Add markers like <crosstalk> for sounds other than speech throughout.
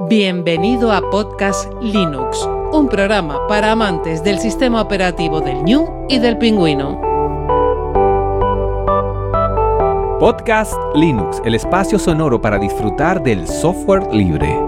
Bienvenido a Podcast Linux, un programa para amantes del sistema operativo del New y del pingüino. Podcast Linux, el espacio sonoro para disfrutar del software libre.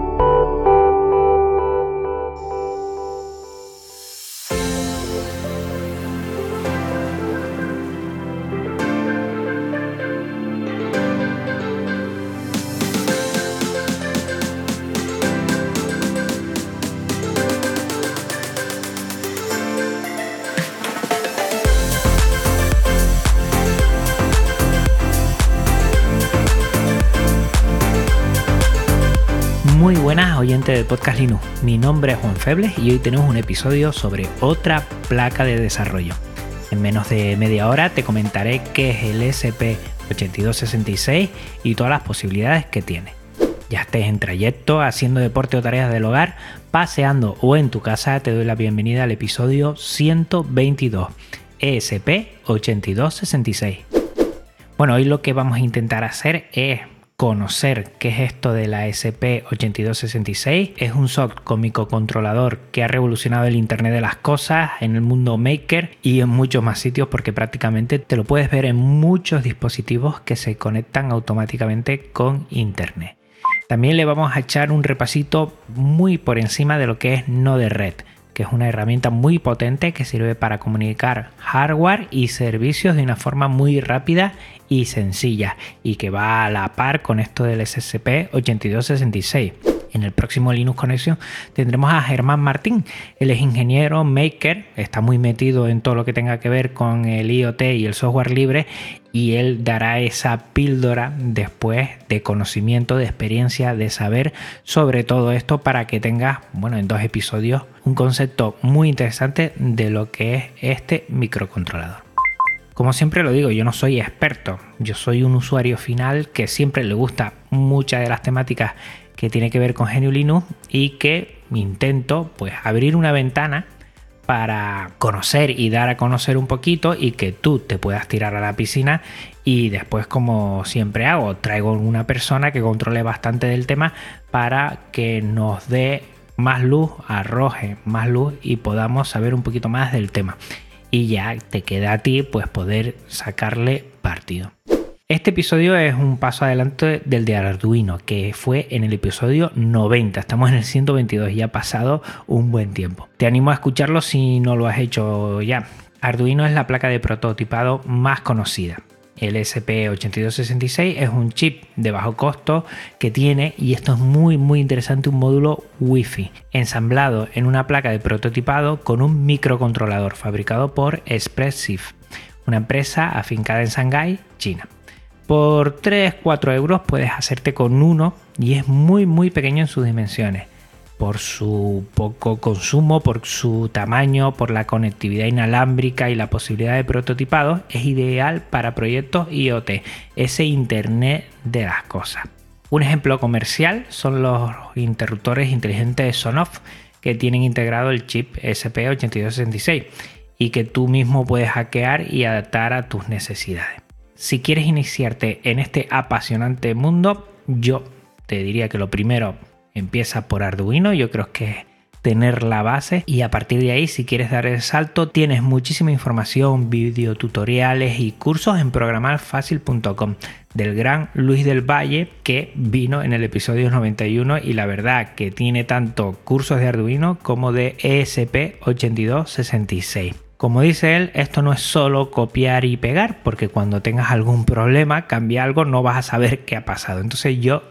Muy buenas oyentes de Podcast Linux, mi nombre es Juan Febles y hoy tenemos un episodio sobre otra placa de desarrollo. En menos de media hora te comentaré qué es el SP8266 y todas las posibilidades que tiene. Ya estés en trayecto, haciendo deporte o tareas del hogar, paseando o en tu casa, te doy la bienvenida al episodio 122, ESP8266. Bueno, hoy lo que vamos a intentar hacer es conocer qué es esto de la SP8266. Es un SOC con microcontrolador que ha revolucionado el Internet de las Cosas en el mundo maker y en muchos más sitios porque prácticamente te lo puedes ver en muchos dispositivos que se conectan automáticamente con Internet. También le vamos a echar un repasito muy por encima de lo que es Node Red que es una herramienta muy potente que sirve para comunicar hardware y servicios de una forma muy rápida y sencilla y que va a la par con esto del SCP-8266. En el próximo Linux Conexión tendremos a Germán Martín. Él es ingeniero, maker, está muy metido en todo lo que tenga que ver con el IoT y el software libre y él dará esa píldora después de conocimiento, de experiencia, de saber sobre todo esto para que tengas, bueno, en dos episodios un concepto muy interesante de lo que es este microcontrolador. Como siempre lo digo, yo no soy experto, yo soy un usuario final que siempre le gusta muchas de las temáticas que tiene que ver con GNU Linux y que intento pues abrir una ventana para conocer y dar a conocer un poquito y que tú te puedas tirar a la piscina y después como siempre hago traigo una persona que controle bastante del tema para que nos dé más luz, arroje más luz y podamos saber un poquito más del tema y ya te queda a ti pues poder sacarle partido. Este episodio es un paso adelante del de Arduino, que fue en el episodio 90. Estamos en el 122 y ha pasado un buen tiempo. Te animo a escucharlo si no lo has hecho ya. Arduino es la placa de prototipado más conocida. El SP8266 es un chip de bajo costo que tiene, y esto es muy muy interesante, un módulo Wi-Fi ensamblado en una placa de prototipado con un microcontrolador fabricado por Expressive, una empresa afincada en Shanghái, China. Por 3-4 euros puedes hacerte con uno y es muy muy pequeño en sus dimensiones. Por su poco consumo, por su tamaño, por la conectividad inalámbrica y la posibilidad de prototipado, es ideal para proyectos IoT, ese Internet de las cosas. Un ejemplo comercial son los interruptores inteligentes Sonoff que tienen integrado el chip SP8266 y que tú mismo puedes hackear y adaptar a tus necesidades si quieres iniciarte en este apasionante mundo, yo te diría que lo primero empieza por Arduino, yo creo que tener la base y a partir de ahí si quieres dar el salto tienes muchísima información, videotutoriales y cursos en programarfacil.com del gran Luis del Valle que vino en el episodio 91 y la verdad que tiene tanto cursos de Arduino como de ESP8266. Como dice él, esto no es solo copiar y pegar, porque cuando tengas algún problema, cambia algo, no vas a saber qué ha pasado. Entonces yo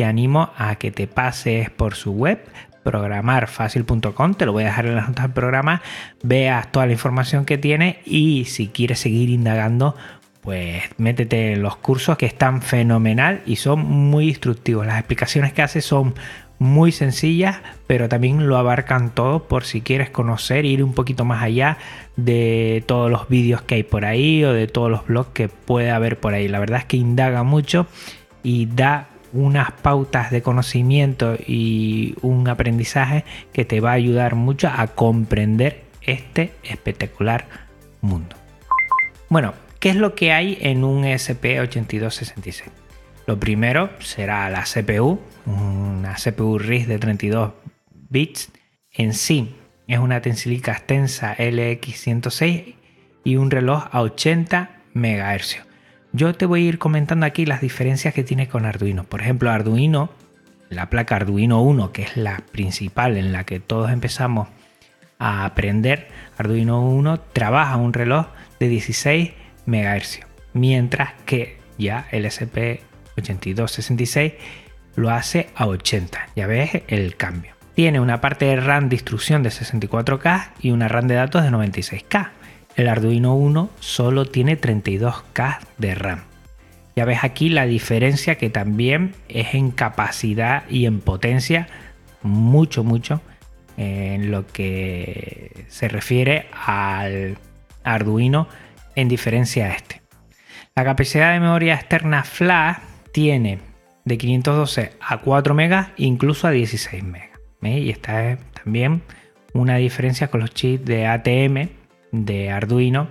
te animo a que te pases por su web, programarfacil.com, te lo voy a dejar en las notas del programa, veas toda la información que tiene y si quieres seguir indagando, pues métete en los cursos que están fenomenal y son muy instructivos. Las explicaciones que hace son muy sencillas, pero también lo abarcan todo por si quieres conocer, ir un poquito más allá de todos los vídeos que hay por ahí o de todos los blogs que puede haber por ahí. La verdad es que indaga mucho y da unas pautas de conocimiento y un aprendizaje que te va a ayudar mucho a comprender este espectacular mundo. Bueno, ¿qué es lo que hay en un SP8266? Lo primero será la CPU, una CPU RIS de 32 bits. En sí es una Tensilica extensa LX106 y un reloj a 80 MHz. Yo te voy a ir comentando aquí las diferencias que tiene con Arduino. Por ejemplo, Arduino, la placa Arduino 1, que es la principal en la que todos empezamos a aprender, Arduino 1 trabaja un reloj de 16 MHz, mientras que ya el SP8266 lo hace a 80. Ya ves el cambio. Tiene una parte de RAM de instrucción de 64K y una RAM de datos de 96K. El Arduino 1 solo tiene 32K de RAM. Ya ves aquí la diferencia que también es en capacidad y en potencia mucho, mucho en lo que se refiere al Arduino en diferencia a este. La capacidad de memoria externa flash tiene de 512 a 4 megas, incluso a 16 megas. Y esta es también una diferencia con los chips de ATM de Arduino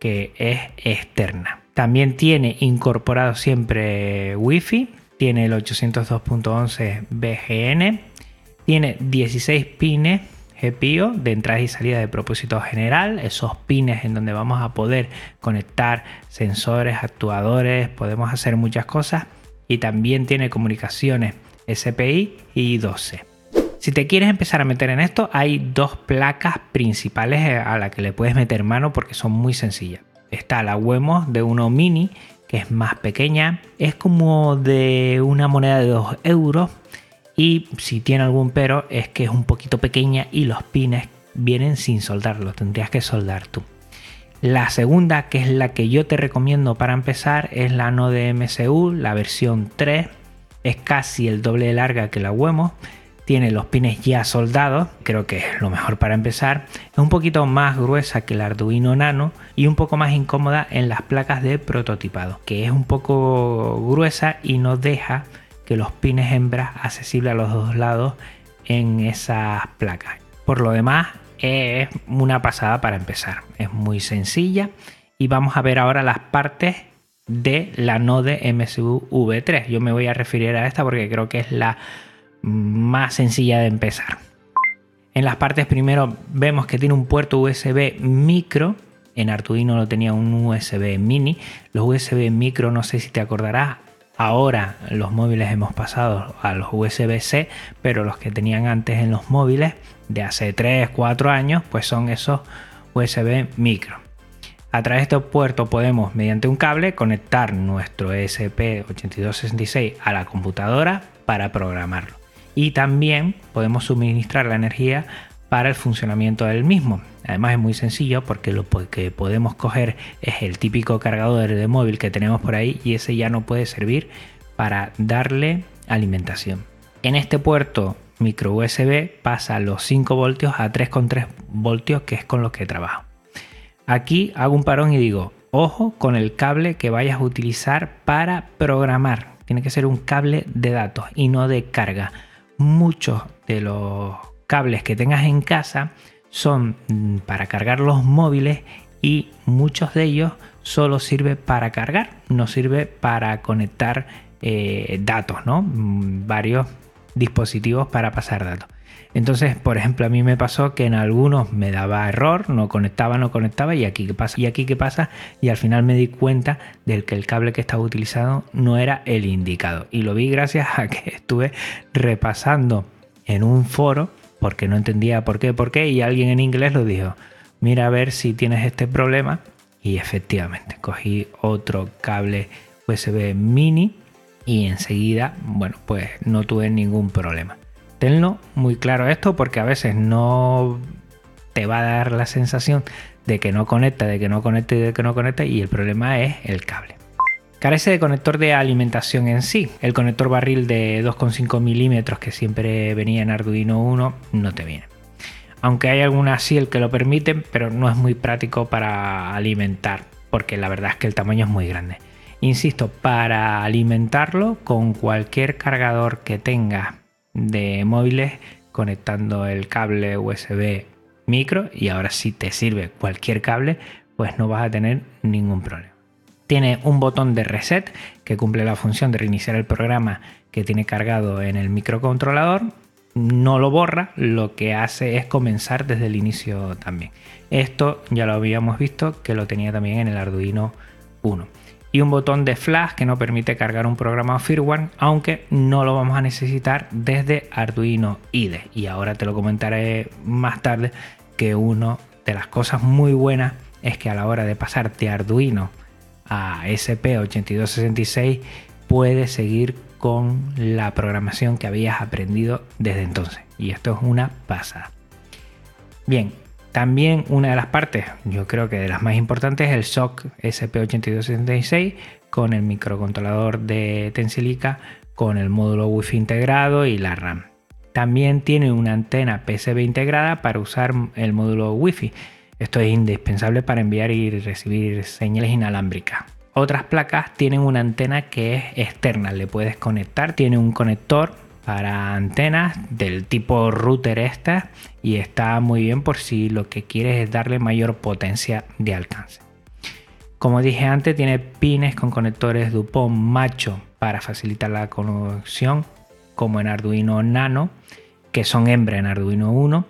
que es externa. También tiene incorporado siempre Wi-Fi, tiene el 802.11 BGN, tiene 16 pines GPIO de entrada y salida de propósito general, esos pines en donde vamos a poder conectar sensores, actuadores, podemos hacer muchas cosas y también tiene comunicaciones SPI y 12. Si te quieres empezar a meter en esto, hay dos placas principales a las que le puedes meter mano porque son muy sencillas. Está la Wemos de uno mini, que es más pequeña, es como de una moneda de 2 euros y si tiene algún pero es que es un poquito pequeña y los pines vienen sin soldar, los tendrías que soldar tú. La segunda, que es la que yo te recomiendo para empezar, es la Node MCU, la versión 3. Es casi el doble de larga que la Wemo tiene los pines ya soldados, creo que es lo mejor para empezar. Es un poquito más gruesa que el Arduino Nano y un poco más incómoda en las placas de prototipado, que es un poco gruesa y no deja que los pines hembras accesibles a los dos lados en esas placas. Por lo demás, es una pasada para empezar. Es muy sencilla y vamos a ver ahora las partes de la Node MCU V3. Yo me voy a referir a esta porque creo que es la más sencilla de empezar. En las partes primero vemos que tiene un puerto USB micro. En Arduino lo tenía un USB mini. Los USB micro, no sé si te acordarás, ahora los móviles hemos pasado a los USB-C, pero los que tenían antes en los móviles de hace 3, 4 años, pues son esos USB micro. A través de este puerto podemos, mediante un cable, conectar nuestro ESP8266 a la computadora para programarlo y también podemos suministrar la energía para el funcionamiento del mismo. Además es muy sencillo porque lo que podemos coger es el típico cargador de móvil que tenemos por ahí y ese ya no puede servir para darle alimentación. En este puerto micro USB pasa los 5 voltios a 3,3 voltios que es con lo que trabajo. Aquí hago un parón y digo, ojo con el cable que vayas a utilizar para programar. Tiene que ser un cable de datos y no de carga muchos de los cables que tengas en casa son mm, para cargar los móviles y muchos de ellos solo sirve para cargar, no sirve para conectar eh, datos, ¿no? Mm, varios dispositivos para pasar datos. Entonces, por ejemplo, a mí me pasó que en algunos me daba error, no conectaba, no conectaba, y aquí qué pasa, y aquí qué pasa, y al final me di cuenta del que el cable que estaba utilizado no era el indicado. Y lo vi gracias a que estuve repasando en un foro, porque no entendía por qué, por qué, y alguien en inglés lo dijo, mira a ver si tienes este problema, y efectivamente, cogí otro cable USB mini y enseguida, bueno, pues no tuve ningún problema. Tenlo muy claro esto porque a veces no te va a dar la sensación de que no conecta, de que no conecta y de que no conecta y el problema es el cable. Carece de conector de alimentación en sí. El conector barril de 2,5 milímetros que siempre venía en Arduino 1 no te viene. Aunque hay algunas el que lo permiten, pero no es muy práctico para alimentar, porque la verdad es que el tamaño es muy grande. Insisto, para alimentarlo con cualquier cargador que tenga de móviles conectando el cable USB micro y ahora si te sirve cualquier cable pues no vas a tener ningún problema. Tiene un botón de reset que cumple la función de reiniciar el programa que tiene cargado en el microcontrolador. No lo borra, lo que hace es comenzar desde el inicio también. Esto ya lo habíamos visto que lo tenía también en el Arduino 1 y un botón de flash que nos permite cargar un programa firmware, aunque no lo vamos a necesitar desde Arduino IDE. Y ahora te lo comentaré más tarde que una de las cosas muy buenas es que a la hora de pasar de Arduino a SP8266 puedes seguir con la programación que habías aprendido desde entonces. Y esto es una pasada. Bien, también una de las partes, yo creo que de las más importantes, es el SOC SP8266 con el microcontrolador de Tensilica, con el módulo Wi-Fi integrado y la RAM. También tiene una antena PCB integrada para usar el módulo Wi-Fi. Esto es indispensable para enviar y recibir señales inalámbricas. Otras placas tienen una antena que es externa, le puedes conectar, tiene un conector para antenas del tipo router esta y está muy bien por si lo que quieres es darle mayor potencia de alcance. Como dije antes, tiene pines con conectores Dupont macho para facilitar la conexión, como en Arduino Nano, que son hembra en Arduino 1.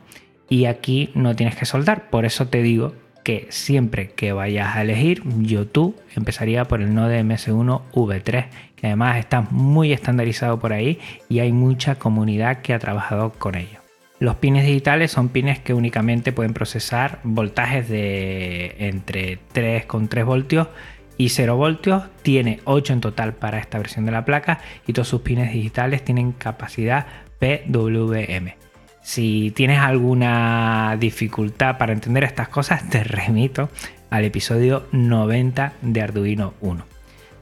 Y aquí no tienes que soldar, por eso te digo que siempre que vayas a elegir, YouTube empezaría por el Node MS1 V3, que además está muy estandarizado por ahí y hay mucha comunidad que ha trabajado con ello. Los pines digitales son pines que únicamente pueden procesar voltajes de entre 3,3 voltios y 0 voltios. Tiene 8 en total para esta versión de la placa y todos sus pines digitales tienen capacidad PWM. Si tienes alguna dificultad para entender estas cosas, te remito al episodio 90 de Arduino 1.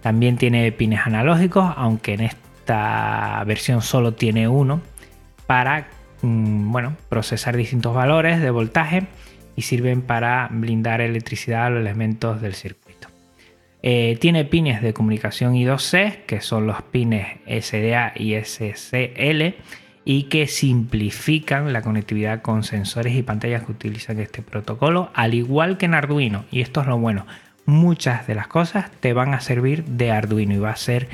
También tiene pines analógicos, aunque en esta versión solo tiene uno, para bueno, procesar distintos valores de voltaje y sirven para blindar electricidad a los elementos del circuito. Eh, tiene pines de comunicación I2C, que son los pines SDA y SCL y que simplifican la conectividad con sensores y pantallas que utilizan este protocolo, al igual que en Arduino. Y esto es lo bueno, muchas de las cosas te van a servir de Arduino y va a ser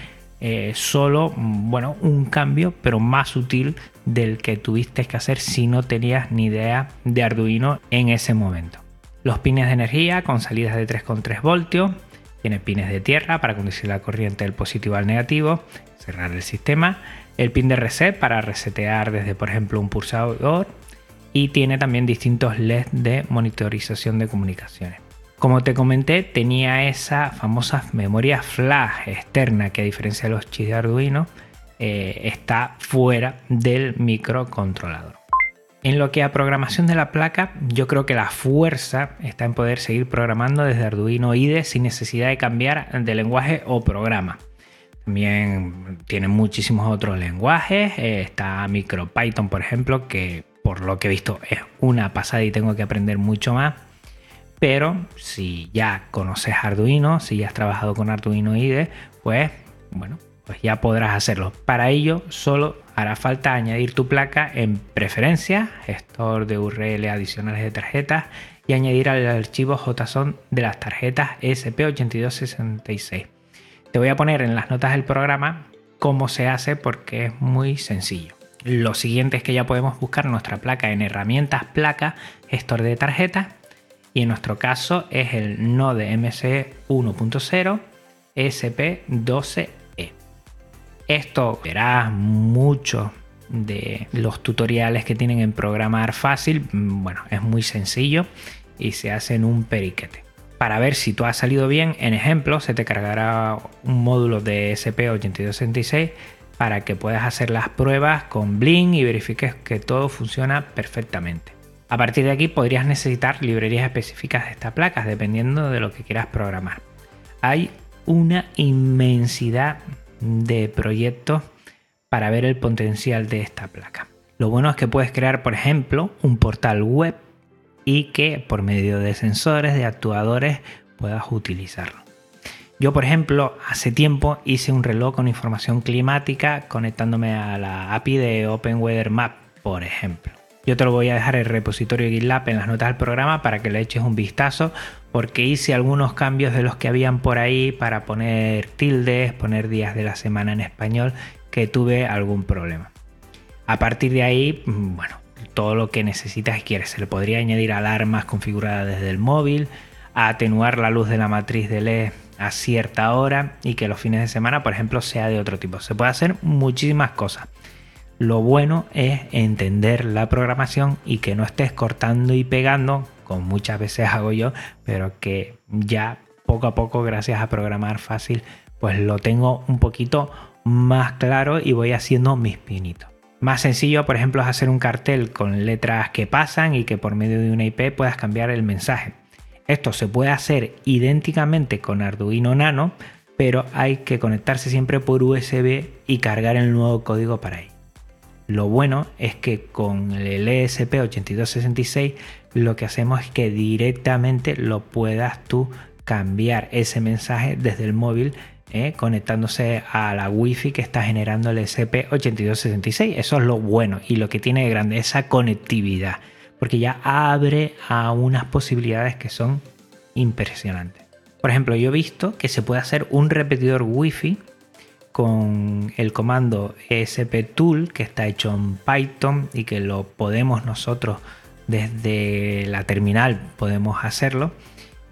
eh, solo bueno, un cambio, pero más útil del que tuviste que hacer si no tenías ni idea de Arduino en ese momento. Los pines de energía con salidas de 3,3 voltios, tiene pines de tierra para conducir la corriente del positivo al negativo, cerrar el sistema el pin de reset para resetear desde por ejemplo un pulsador y tiene también distintos LEDs de monitorización de comunicaciones. Como te comenté, tenía esa famosa memoria flash externa que a diferencia de los chips de Arduino eh, está fuera del microcontrolador. En lo que a programación de la placa, yo creo que la fuerza está en poder seguir programando desde Arduino IDE sin necesidad de cambiar de lenguaje o programa. También tiene muchísimos otros lenguajes. Eh, está MicroPython, por ejemplo, que por lo que he visto es una pasada y tengo que aprender mucho más. Pero si ya conoces Arduino, si ya has trabajado con Arduino IDE, pues bueno, pues ya podrás hacerlo. Para ello solo hará falta añadir tu placa en preferencias, gestor de URL adicionales de tarjetas y añadir al archivo JSON de las tarjetas SP8266. Te voy a poner en las notas del programa cómo se hace porque es muy sencillo. Lo siguiente es que ya podemos buscar nuestra placa en herramientas placa, gestor de tarjetas y en nuestro caso es el Node MC 1.0 SP12E. Esto verás mucho de los tutoriales que tienen en programar fácil. Bueno, es muy sencillo y se hace en un periquete. Para ver si todo ha salido bien, en ejemplo, se te cargará un módulo de SP8266 para que puedas hacer las pruebas con Blink y verifiques que todo funciona perfectamente. A partir de aquí podrías necesitar librerías específicas de estas placas dependiendo de lo que quieras programar. Hay una inmensidad de proyectos para ver el potencial de esta placa. Lo bueno es que puedes crear, por ejemplo, un portal web y que por medio de sensores, de actuadores, puedas utilizarlo. Yo, por ejemplo, hace tiempo hice un reloj con información climática conectándome a la API de Open Weather Map, por ejemplo. Yo te lo voy a dejar el repositorio GitLab en las notas del programa para que le eches un vistazo porque hice algunos cambios de los que habían por ahí para poner tildes, poner días de la semana en español que tuve algún problema. A partir de ahí, mm, bueno, todo lo que necesitas y quieres. Se le podría añadir alarmas configuradas desde el móvil, atenuar la luz de la matriz de LED a cierta hora y que los fines de semana, por ejemplo, sea de otro tipo. Se puede hacer muchísimas cosas. Lo bueno es entender la programación y que no estés cortando y pegando, como muchas veces hago yo, pero que ya poco a poco, gracias a programar fácil, pues lo tengo un poquito más claro y voy haciendo mis pinitos. Más sencillo, por ejemplo, es hacer un cartel con letras que pasan y que por medio de una IP puedas cambiar el mensaje. Esto se puede hacer idénticamente con Arduino Nano, pero hay que conectarse siempre por USB y cargar el nuevo código para ahí. Lo bueno es que con el ESP8266 lo que hacemos es que directamente lo puedas tú cambiar ese mensaje desde el móvil ¿eh? conectándose a la wifi que está generando el ESP8266. Eso es lo bueno y lo que tiene de grande esa conectividad, porque ya abre a unas posibilidades que son impresionantes. Por ejemplo, yo he visto que se puede hacer un repetidor wifi con el comando ESP Tool que está hecho en Python y que lo podemos nosotros desde la terminal podemos hacerlo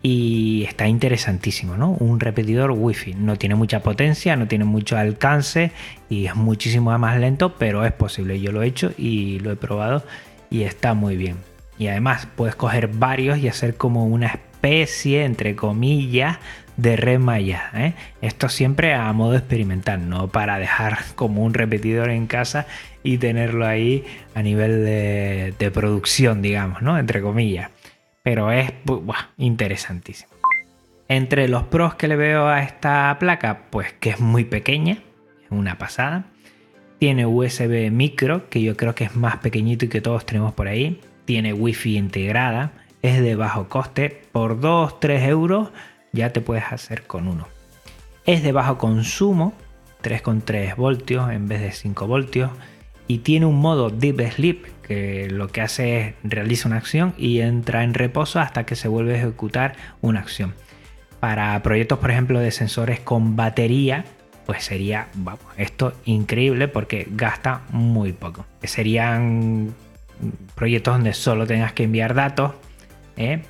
y está interesantísimo, ¿no? Un repetidor wifi. No tiene mucha potencia, no tiene mucho alcance y es muchísimo más lento, pero es posible. Yo lo he hecho y lo he probado y está muy bien. Y además puedes coger varios y hacer como una especie, entre comillas, de red maya. ¿eh? Esto siempre a modo experimental, no para dejar <laughs> como un repetidor en casa y tenerlo ahí a nivel de, producción, digamos, ¿no? Entre comillas pero es interesantísimo. Entre los pros que le veo a esta placa, pues que es muy pequeña, es una pasada. Tiene USB micro, que yo creo que es más pequeñito y que todos tenemos por ahí. Tiene wifi integrada, es de bajo coste. Por 2-3 euros ya te puedes hacer con uno. Es de bajo consumo, 3,3 voltios en vez de 5 voltios. Y tiene un modo Deep Sleep, que lo que hace es realiza una acción y entra en reposo hasta que se vuelve a ejecutar una acción. Para proyectos, por ejemplo, de sensores con batería, pues sería vamos, esto increíble porque gasta muy poco. Serían proyectos donde solo tengas que enviar datos ¿eh?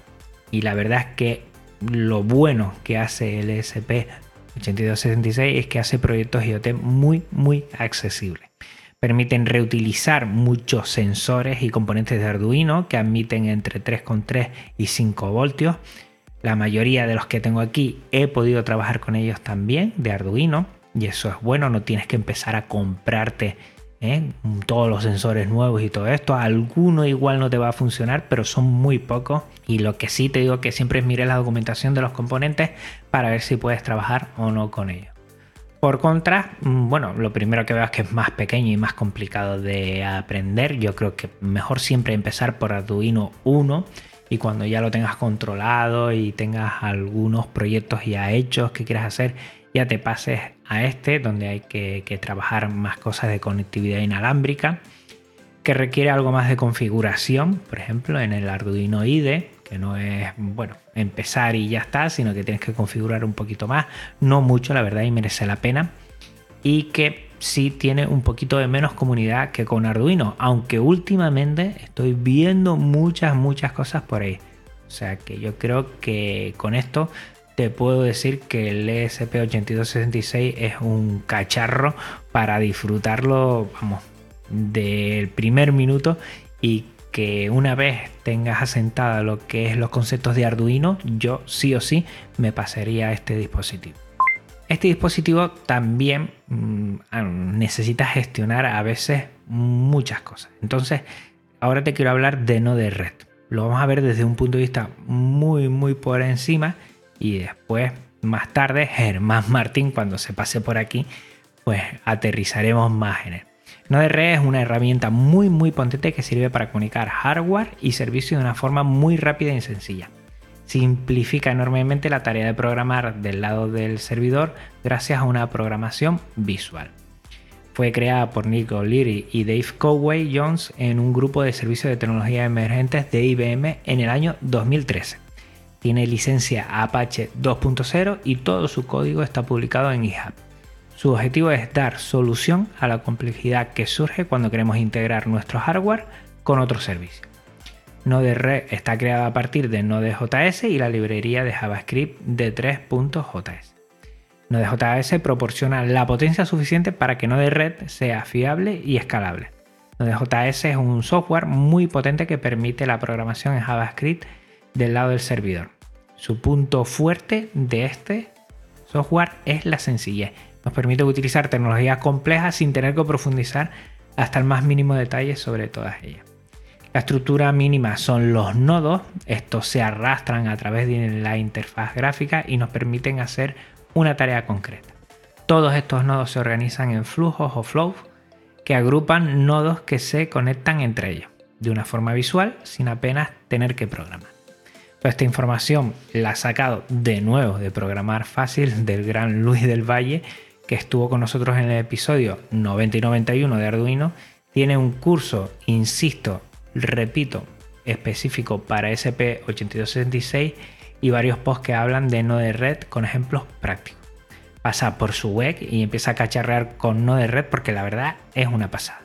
y la verdad es que lo bueno que hace el ESP8266 es que hace proyectos IoT muy muy accesibles permiten reutilizar muchos sensores y componentes de Arduino que admiten entre 3,3 y 5 voltios. La mayoría de los que tengo aquí he podido trabajar con ellos también de Arduino y eso es bueno, no tienes que empezar a comprarte ¿eh? todos los sensores nuevos y todo esto. Alguno igual no te va a funcionar, pero son muy pocos. Y lo que sí te digo que siempre es mire la documentación de los componentes para ver si puedes trabajar o no con ellos. Por contra, mm, bueno, lo primero que veo es que es más pequeño y más complicado de aprender. Yo creo que mejor siempre empezar por Arduino 1 y cuando ya lo tengas controlado y tengas algunos proyectos ya hechos que quieras hacer, ya te pases a este donde hay que, trabajar más cosas de conectividad inalámbrica, que requiere algo más de configuración, por ejemplo en el Arduino IDE, que no es, bueno, empezar y ya está, sino que tienes que configurar un poquito más, no mucho, la verdad, y merece la pena. Y que sí tiene un poquito de menos comunidad que con Arduino, aunque últimamente estoy viendo muchas, muchas cosas por ahí. O sea que yo creo que con esto te puedo decir que el ESP8266 es un cacharro para disfrutarlo, vamos, del primer minuto y que una vez tengas asentada lo que es los conceptos de Arduino, yo sí o sí me pasaría a este dispositivo. Este dispositivo también mm, ah, necesita gestionar a veces muchas cosas. Entonces, ahora te quiero hablar de no de red. Lo vamos a ver desde un punto de vista muy, muy por encima y después, más tarde, Germán Martín, cuando se pase por aquí, pues aterrizaremos más en él. Node-RE es una herramienta muy muy potente que sirve para comunicar hardware y servicio de una forma muy rápida y sencilla. Simplifica enormemente la tarea de programar del lado del servidor gracias a una programación visual. Fue creada por Nick O'Leary y Dave Coway Jones en un grupo de servicios de tecnología emergentes de IBM en el año 2013. Tiene licencia Apache 2.0 y todo su código está publicado en GitHub. Su objetivo es dar solución a la complejidad que surge cuando queremos integrar nuestro hardware con otro servicio. Node-RED está creada a partir de Node.js y la librería de JavaScript de 3.js. Node.js proporciona la potencia suficiente para que Node-RED sea fiable y escalable. Node.js es un software muy potente que permite la programación en JavaScript del lado del servidor. Su punto fuerte de este software es la sencillez nos permite utilizar tecnologías complejas sin tener que profundizar hasta el más mínimo detalle sobre todas ellas. La estructura mínima son los nodos, estos se arrastran a través de la interfaz gráfica y nos permiten hacer una tarea concreta. Todos estos nodos se organizan en flujos o flows que agrupan nodos que se conectan entre ellos, de una forma visual sin apenas tener que programar. Toda esta información la ha sacado de nuevo de programar fácil del gran Luis del Valle que estuvo con nosotros en el episodio 90 y 91 de Arduino, tiene un curso, insisto, repito, específico para SP8266 y varios posts que hablan de Node-RED con ejemplos prácticos. Pasa por su web y empieza a cacharrear con Node-RED porque la verdad es una pasada.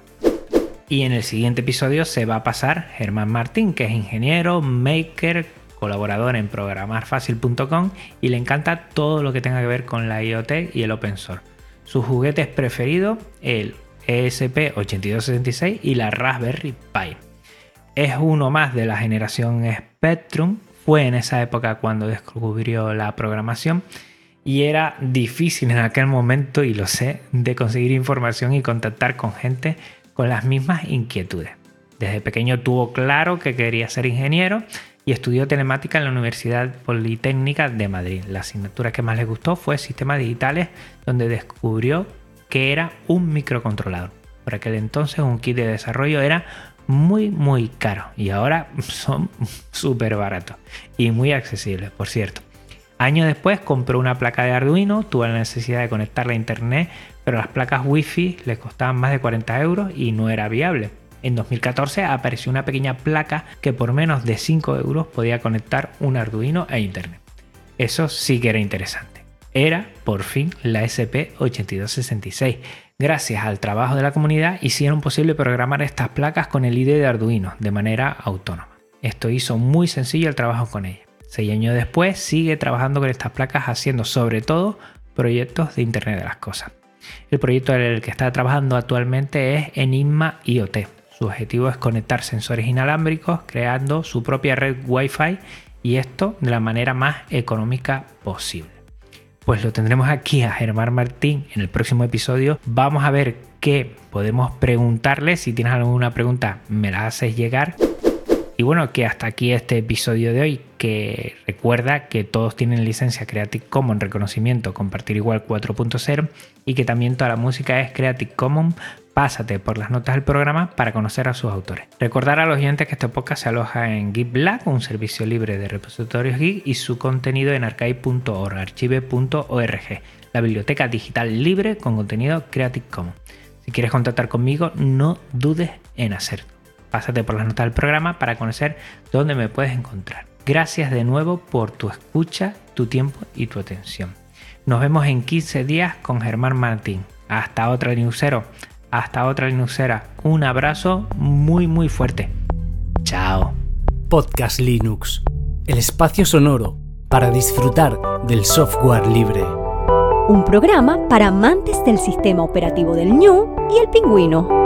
Y en el siguiente episodio se va a pasar Germán Martín, que es ingeniero, maker, colaborador en programarfacil.com y le encanta todo lo que tenga que ver con la IoT y el open source. Sus juguetes preferidos, el ESP8266 y la Raspberry Pi. Es uno más de la generación Spectrum, fue en esa época cuando descubrió la programación y era difícil en aquel momento, y lo sé, de conseguir información y contactar con gente con las mismas inquietudes. Desde pequeño tuvo claro que quería ser ingeniero y estudió telemática en la Universidad Politécnica de Madrid. La asignatura que más le gustó fue Sistemas Digitales, donde descubrió que era un microcontrolador. Por aquel entonces un kit de desarrollo era muy muy caro y ahora <laughs> son súper baratos y muy accesibles, por cierto. Años después compró una placa de Arduino, tuvo la necesidad de conectarla a internet, pero las placas Wi-Fi le costaban más de 40 euros y no era viable. En 2014 apareció una pequeña placa que por menos de 5 euros podía conectar un Arduino a Internet. Eso sí que era interesante. Era, por fin, la SP8266. Gracias al trabajo de la comunidad hicieron posible programar estas placas con el IDE de Arduino de manera autónoma. Esto hizo muy sencillo el trabajo con ella. Seis años después sigue trabajando con estas placas haciendo sobre todo proyectos de Internet de las Cosas. El proyecto en el que está trabajando actualmente es Enigma IoT, su objetivo es conectar sensores inalámbricos creando su propia red Wi-Fi y esto de la manera más económica posible. Pues lo tendremos aquí a Germán Martín en el próximo episodio. Vamos a ver qué podemos preguntarle. Si tienes alguna pregunta, me la haces llegar. Y bueno, que hasta aquí este episodio de hoy, que recuerda que todos tienen licencia Creative Commons reconocimiento compartir igual 4.0 y que también toda la música es Creative Commons Pásate por las notas del programa para conocer a sus autores. Recordar a los oyentes que este podcast se aloja en GitLab, un servicio libre de repositorios Git, y su contenido en archive.org, archive.org, la biblioteca digital libre con contenido Creative Commons. Si quieres contactar conmigo, no dudes en hacerlo. Pásate por las notas del programa para conocer dónde me puedes encontrar. Gracias de nuevo por tu escucha, tu tiempo y tu atención. Nos vemos en 15 días con Germán Martín. Hasta otra newsero. Hasta otra Linuxera. Un abrazo muy muy fuerte. Chao. Podcast Linux. El espacio sonoro para disfrutar del software libre. Un programa para amantes del sistema operativo del ñu y el pingüino.